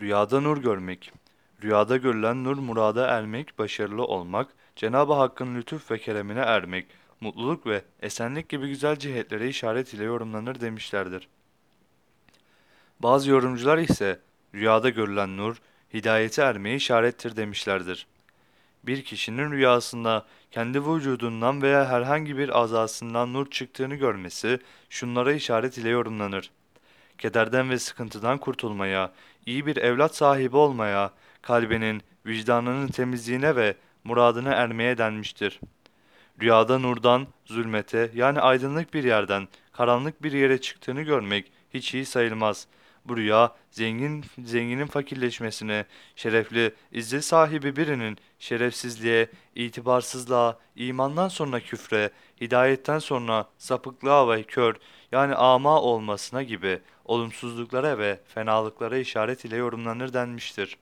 Rüyada nur görmek. Rüyada görülen nur murada ermek, başarılı olmak, Cenab-ı Hakk'ın lütuf ve keremine ermek, mutluluk ve esenlik gibi güzel cihetlere işaret ile yorumlanır demişlerdir. Bazı yorumcular ise rüyada görülen nur, hidayete ermeye işarettir demişlerdir. Bir kişinin rüyasında kendi vücudundan veya herhangi bir azasından nur çıktığını görmesi şunlara işaret ile yorumlanır. Kederden ve sıkıntıdan kurtulmaya, iyi bir evlat sahibi olmaya, kalbinin, vicdanının temizliğine ve muradına ermeye denmiştir. Rüyada nurdan, zulmete yani aydınlık bir yerden karanlık bir yere çıktığını görmek hiç iyi sayılmaz. Bu rüya zengin zenginin fakirleşmesine, şerefli, izzet sahibi birinin şerefsizliğe, itibarsızlığa, imandan sonra küfre, hidayetten sonra sapıklığa ve kör yani ama olmasına gibi olumsuzluklara ve fenalıklara işaret ile yorumlanır denmiştir.